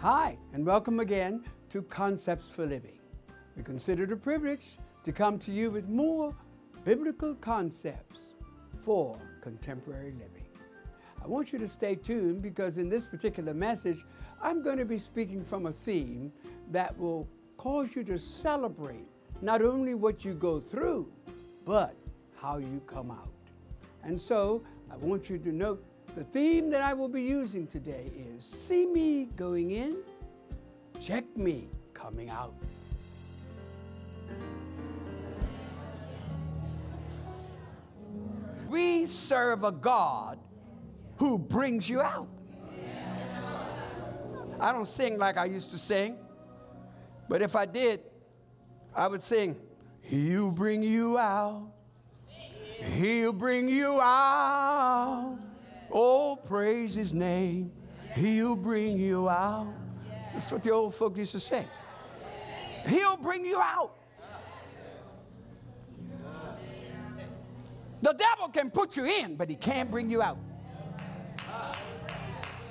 Hi, and welcome again to Concepts for Living. We consider it a privilege to come to you with more biblical concepts for contemporary living. I want you to stay tuned because in this particular message, I'm going to be speaking from a theme that will cause you to celebrate not only what you go through, but how you come out. And so I want you to note the theme that I will be using today is See me going in, check me coming out. We serve a God who brings you out. I don't sing like I used to sing, but if I did, I would sing, He'll bring you out. He'll bring you out. Oh, praise his name. He'll bring you out. That's what the old folk used to say. He'll bring you out. The devil can put you in, but he can't bring you out.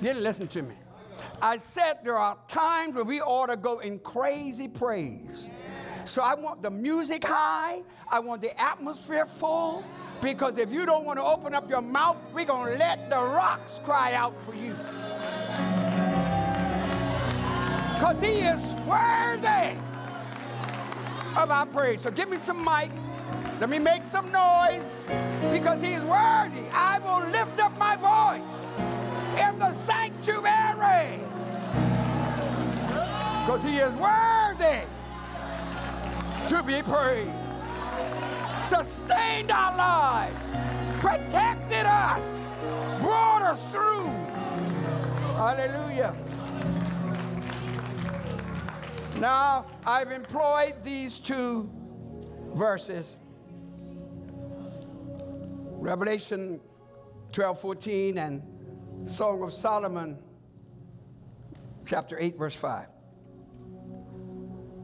You listen to me. I said there are times where we ought to go in crazy praise. So I want the music high, I want the atmosphere full, because if you don't want to open up your mouth, we're going to let the rocks cry out for you. Because he is worthy of our praise. So give me some mic. Let me make some noise because he is worthy. I will lift up my voice in the sanctuary because he is worthy to be praised. Sustained our lives, protected us, brought us through. Hallelujah. Now, I've employed these two verses Revelation 12 14 and Song of Solomon, chapter 8, verse 5.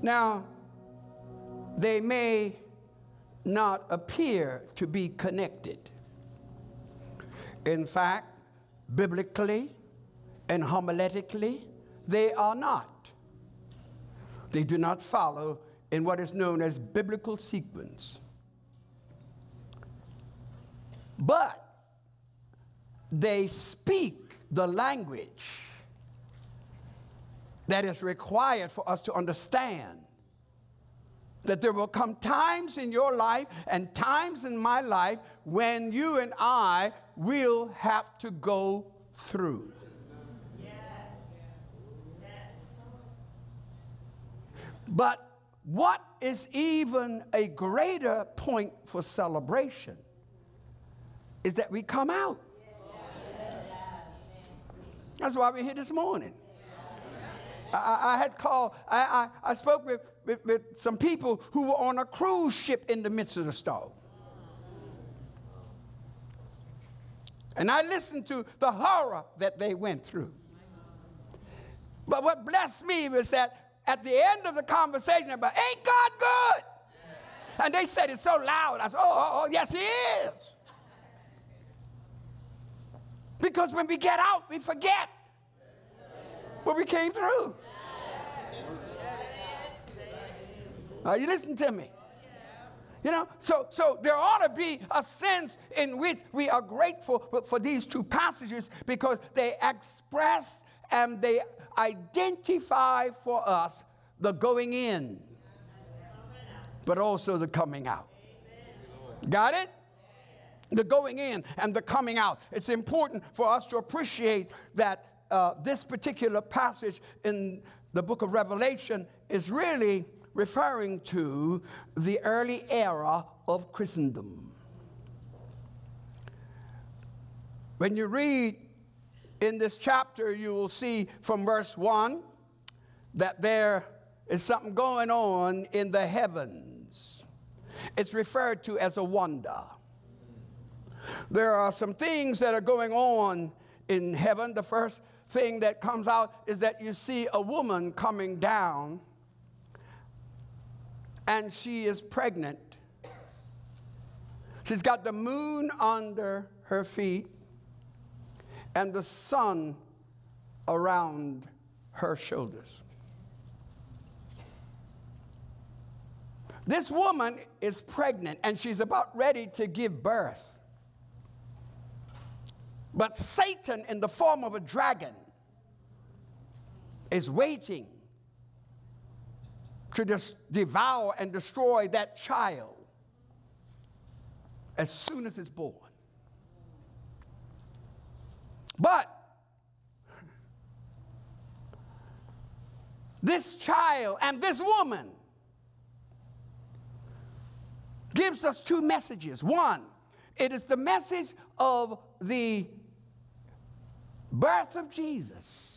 Now, they may not appear to be connected. In fact, biblically and homiletically, they are not. They do not follow in what is known as biblical sequence. But they speak the language that is required for us to understand that there will come times in your life and times in my life when you and I will have to go through. But what is even a greater point for celebration is that we come out. That's why we're here this morning. I, I, had called, I, I, I spoke with, with, with, some people who were on a cruise ship in the midst of the storm. And I listened to the horror that they went through. But what blessed me was that at the end of the conversation about, ain't God good? And they said it so loud. I said, oh, oh, oh yes, He is. Because when we get out, we forget what we came through. Are you listening to me? You know, so so there ought to be a sense in which we are grateful for these two passages because they express and they identify for us the going in, but also the coming out. Got it? The going in and the coming out. It's important for us to appreciate that uh, this particular passage in the book of Revelation is really referring to the early era of Christendom. When you read in this chapter, you will see from verse 1 that there is something going on in the heavens. It's referred to as a wonder. There are some things that are going on in heaven. The first thing that comes out is that you see a woman coming down and she is pregnant. She's got the moon under her feet and the sun around her shoulders. This woman is pregnant and she's about ready to give birth. But Satan, in the form of a dragon, is waiting to just devour and destroy that child as soon as it's born. But this child and this woman gives us two messages. One, it is the message of the birth of Jesus.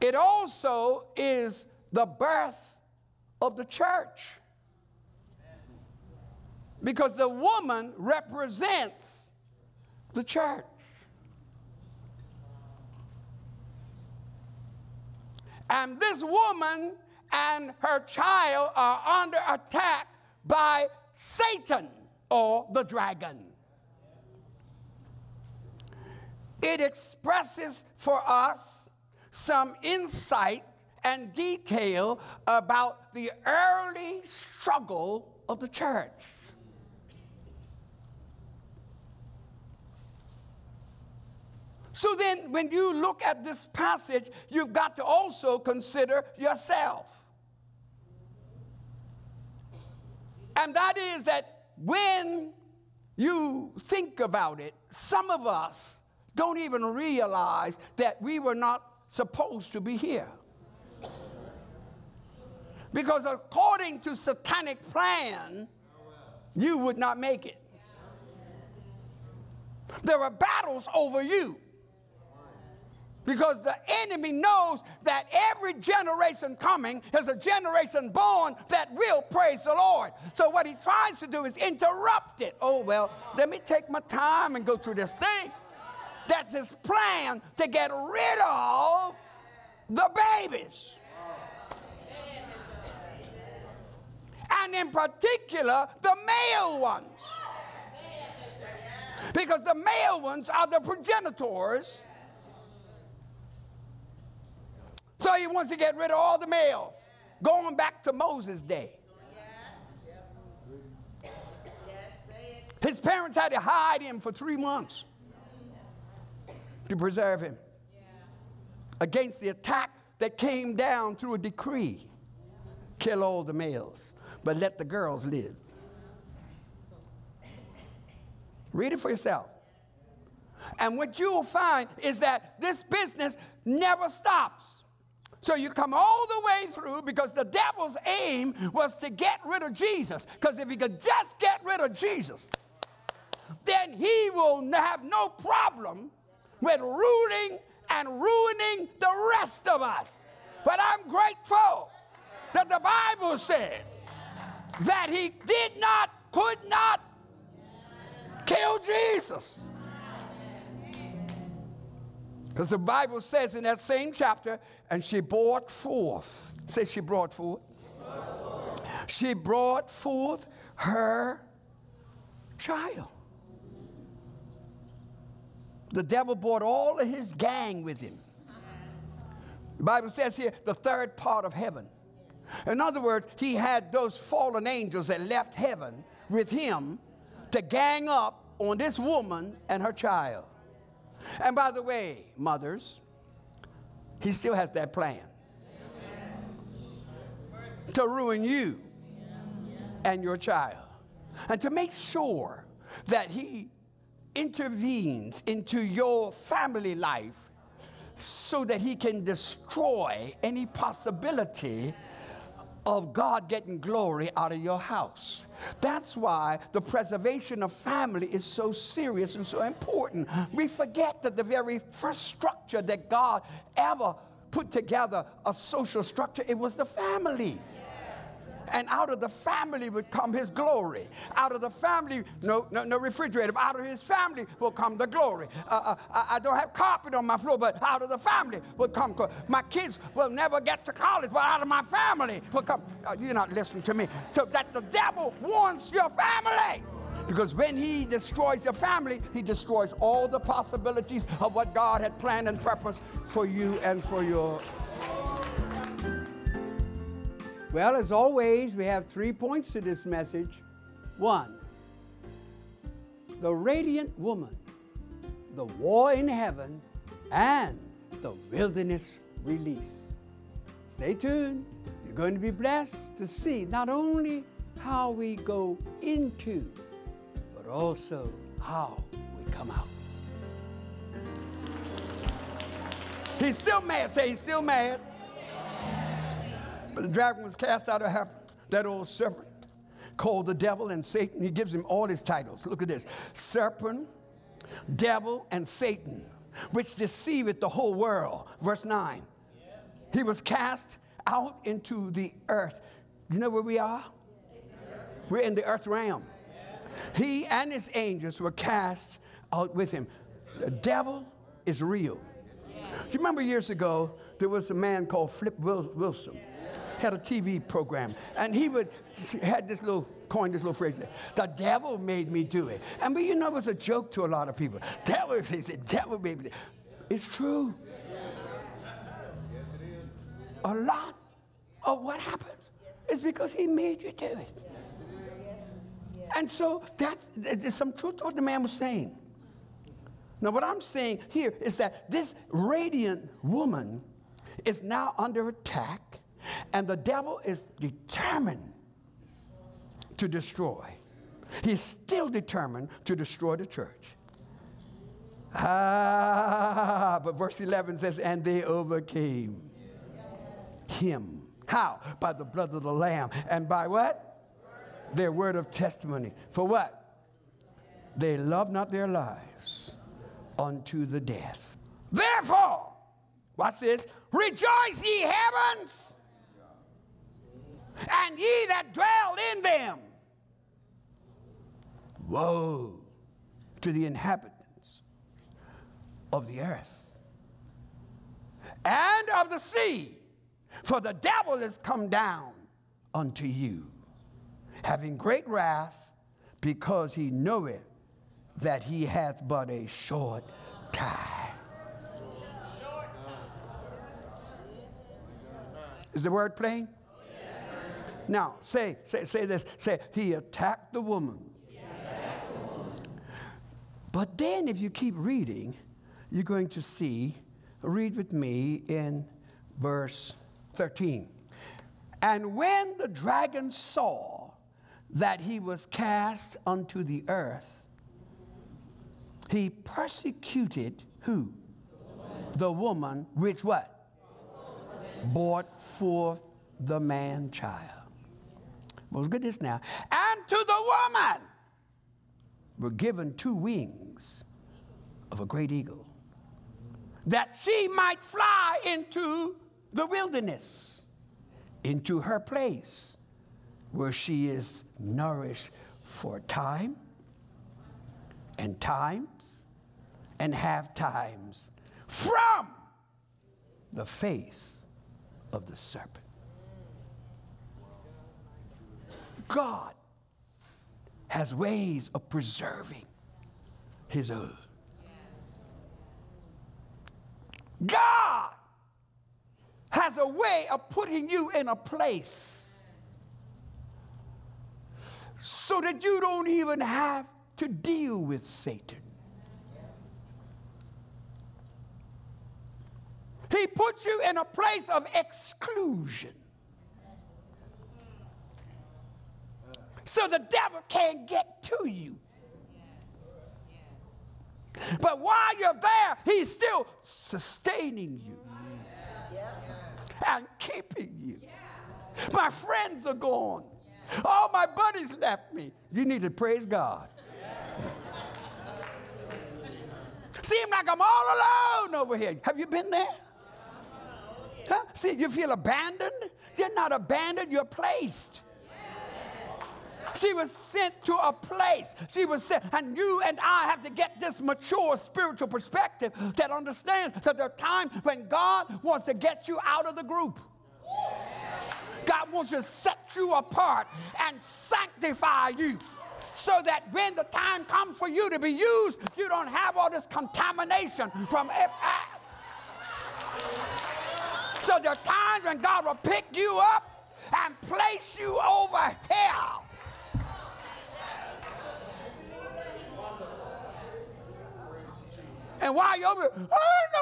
It also is the birth of the church. Because the woman represents the church. And this woman and her child are under attack by Satan or the dragon. It expresses for us some insight and detail about the early struggle of the church. So then, when you look at this passage, you've got to also consider yourself. And that is that when you think about it, some of us don't even realize that we were not supposed to be here. Because according to satanic plan, you would not make it. There are battles over you because the enemy knows that every generation coming is a generation born that will praise the Lord. So what he tries to do is interrupt it. Oh, well, let me take my time and go through this thing. That's his plan to get rid of the babies. And in particular, the male ones. Because the male ones are the progenitors So he wants to get rid of all the males, going back to Moses' day. His parents had to hide him for three months to preserve him against the attack that came down through a decree kill all the males, but let the girls live. Read it for yourself. And what you'll find is that this business never stops. So you come all the way through because the devil's aim was to get rid of Jesus. Because if he could just get rid of Jesus, then he will have no problem with ruling and ruining the rest of us. But I'm grateful that the Bible said that he did not, could not kill Jesus. Because the Bible says in that same chapter, and she brought forth. Say she brought forth. She brought forth her child. The devil brought all of his gang with him. The Bible says here, the third part of heaven. In other words, he had those fallen angels that left heaven with him to gang up on this woman and her child. And by the way, mothers, he still has that plan to ruin you and your child. And to make sure that he intervenes into your family life so that he can destroy any possibility of God getting glory out of your house. That's why the preservation of family is so serious and so important. We forget that the very first structure that God ever put together, a social structure, it was the family and out of the family would come his glory. Out of the family, no, no, no refrigerator, out of his family will come the glory. Uh, uh, I don't have carpet on my floor, but out of the family will come. My kids will never get to college, but out of my family will come. Uh, you're not listening to me. So that the devil wants your family Because when he destroys your family, he destroys all the possibilities of what God had planned and purposed for you and for your. Well, as always, we have three points to this message. One, the radiant woman, the war in heaven, and the wilderness release. Stay tuned. You're going to be blessed to see not only how we go into but also how we come out. He's still mad. Say he's still mad. The dragon was cast out of heaven, that old serpent called the devil and Satan. He gives him all his titles. Look at this serpent, devil, and Satan, which deceiveth the whole world. Verse 9. He was cast out into the earth. You know where we are? We're in the earth realm. He and his angels were cast out with him. The devil is real. You remember years ago, there was a man called Flip Wilson. Had a TV program, and he would had this little coin, this little phrase. The devil made me do it, and but you know it was a joke to a lot of people. Devil, he said, devil made me. It's true. Yes it is a lot of what happens is because he made you do it. And so that's there's some truth to what the man was saying. Now, what I'm saying here is that this radiant woman is now under attack, and the devil is determined to destroy. He's still determined to destroy the church. Ah, but verse 11 says, and they overcame him. How? By the blood of the Lamb. And by what? their word of testimony. For what? They love not their lives unto the death. Therefore, watch this, rejoice ye heavens, and ye that dwell in them. Woe to the inhabitants of the earth and of the sea, for the devil is come down unto you having great wrath, because he knoweth that he hath but a short time. Is the word plain? Now, say, say, say this. Say, he attacked the woman. Attacked the woman. But then, if you keep reading, you're going to see, read with me in verse 13. And when the dragon saw that he was cast unto the earth, he persecuted who? The woman, which what? Brought forth the man child. Well, look at this now. And to the woman were given two wings of a great eagle, that she might fly into the wilderness, into her place where she is nourished for time and times and half times from the face of the serpent. God has ways of preserving his own. God has a way of putting you in a place so that you don't even have to deal with Satan. He puts you in a place of exclusion. So the devil can't get to you. But while you're there, he's still sustaining you and keeping you. My friends are gone. All my buddies left me. You need to praise God. Seem like I'm all alone over here. Have you been there? Huh? See, you feel abandoned? You're not abandoned, you're placed. She was sent to a place. She was sent, and you and I have to get this mature spiritual perspective that understands that there are times when God wants to get you out of the group. God wants to set you apart and sanctify you so that when the time comes for you to be used, you don't have all this contamination from. So there are times when God will pick you up and place you over here And while you're over, I don't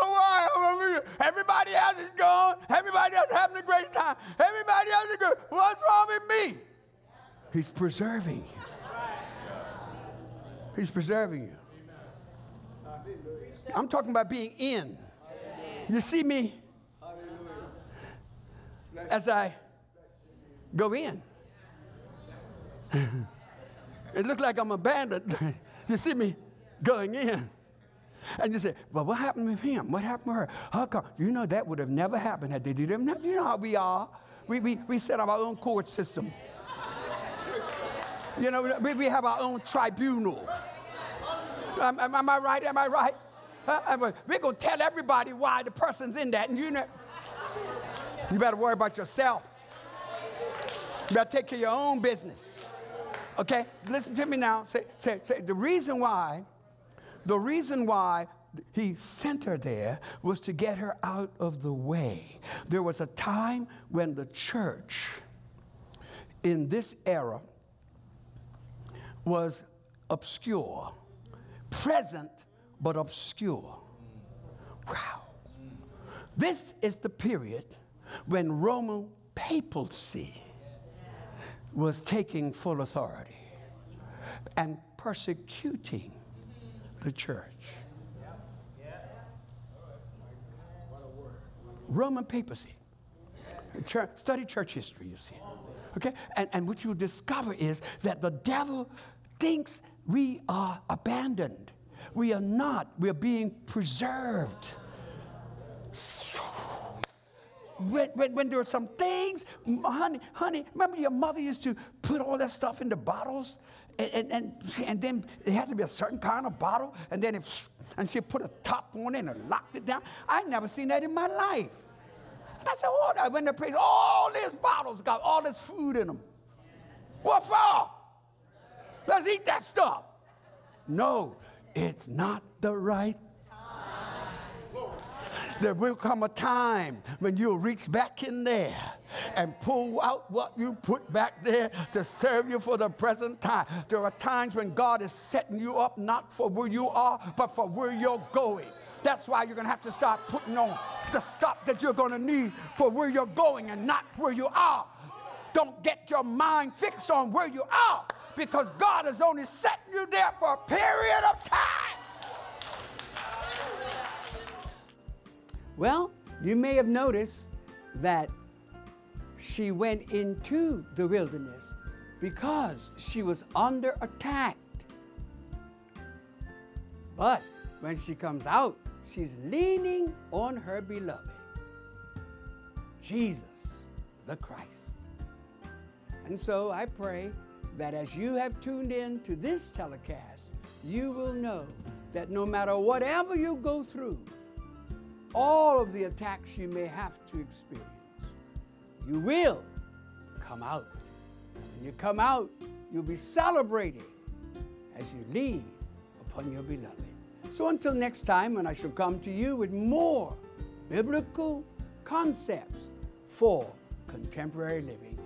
know why I'm over here. Everybody else is gone. Everybody else having a great time. Everybody else is good. What's wrong with me? He's preserving you. He's preserving you. I'm talking about being in. You see me as I go in. it looks like I'm abandoned. you see me going in. And you say, well, what happened with him? What happened with her? How come? You know, that would have never happened had they did it. You know how we are. We, we, we set up our own court system. You know, we, we have our own tribunal. Am, am, am I right? Am I right? Uh, we're going to tell everybody why the person's in that. And you know, you better worry about yourself. You better take care of your own business. Okay? Listen to me now. Say, say, say, the reason why the reason why he sent her there was to get her out of the way. There was a time when the church in this era was obscure, present but obscure. Wow. This is the period when Roman papacy was taking full authority and persecuting the church. Roman papacy. Church, study church history, you see. Okay? And, and what you discover is that the devil thinks we are abandoned. We are not. We are being preserved. When, when, when there are some things, honey, honey, remember your mother used to put all that stuff into bottles and, and, and then it had to be a certain kind of bottle, and then if, and she put a top on it and locked it down. I never seen that in my life. And I said, oh, I went to place, all these bottles got all this food in them. What for? Let's eat that stuff. No, it's not the right there will come a time when you'll reach back in there and pull out what you put back there to serve you for the present time. There are times when God is setting you up not for where you are, but for where you're going. That's why you're going to have to start putting on the stuff that you're going to need for where you're going and not where you are. Don't get your mind fixed on where you are because God is only setting you there for a period of time. Well, you may have noticed that she went into the wilderness because she was under attack. But when she comes out, she's leaning on her beloved, Jesus the Christ. And so I pray that as you have tuned in to this telecast, you will know that no matter whatever you go through, all of the attacks you may have to experience, you will come out. When you come out, you'll be celebrating as you lean upon your beloved. So until next time, when I shall come to you with more biblical concepts for contemporary living,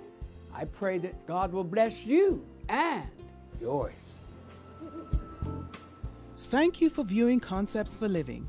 I pray that God will bless you and yours. Thank you for viewing Concepts for Living.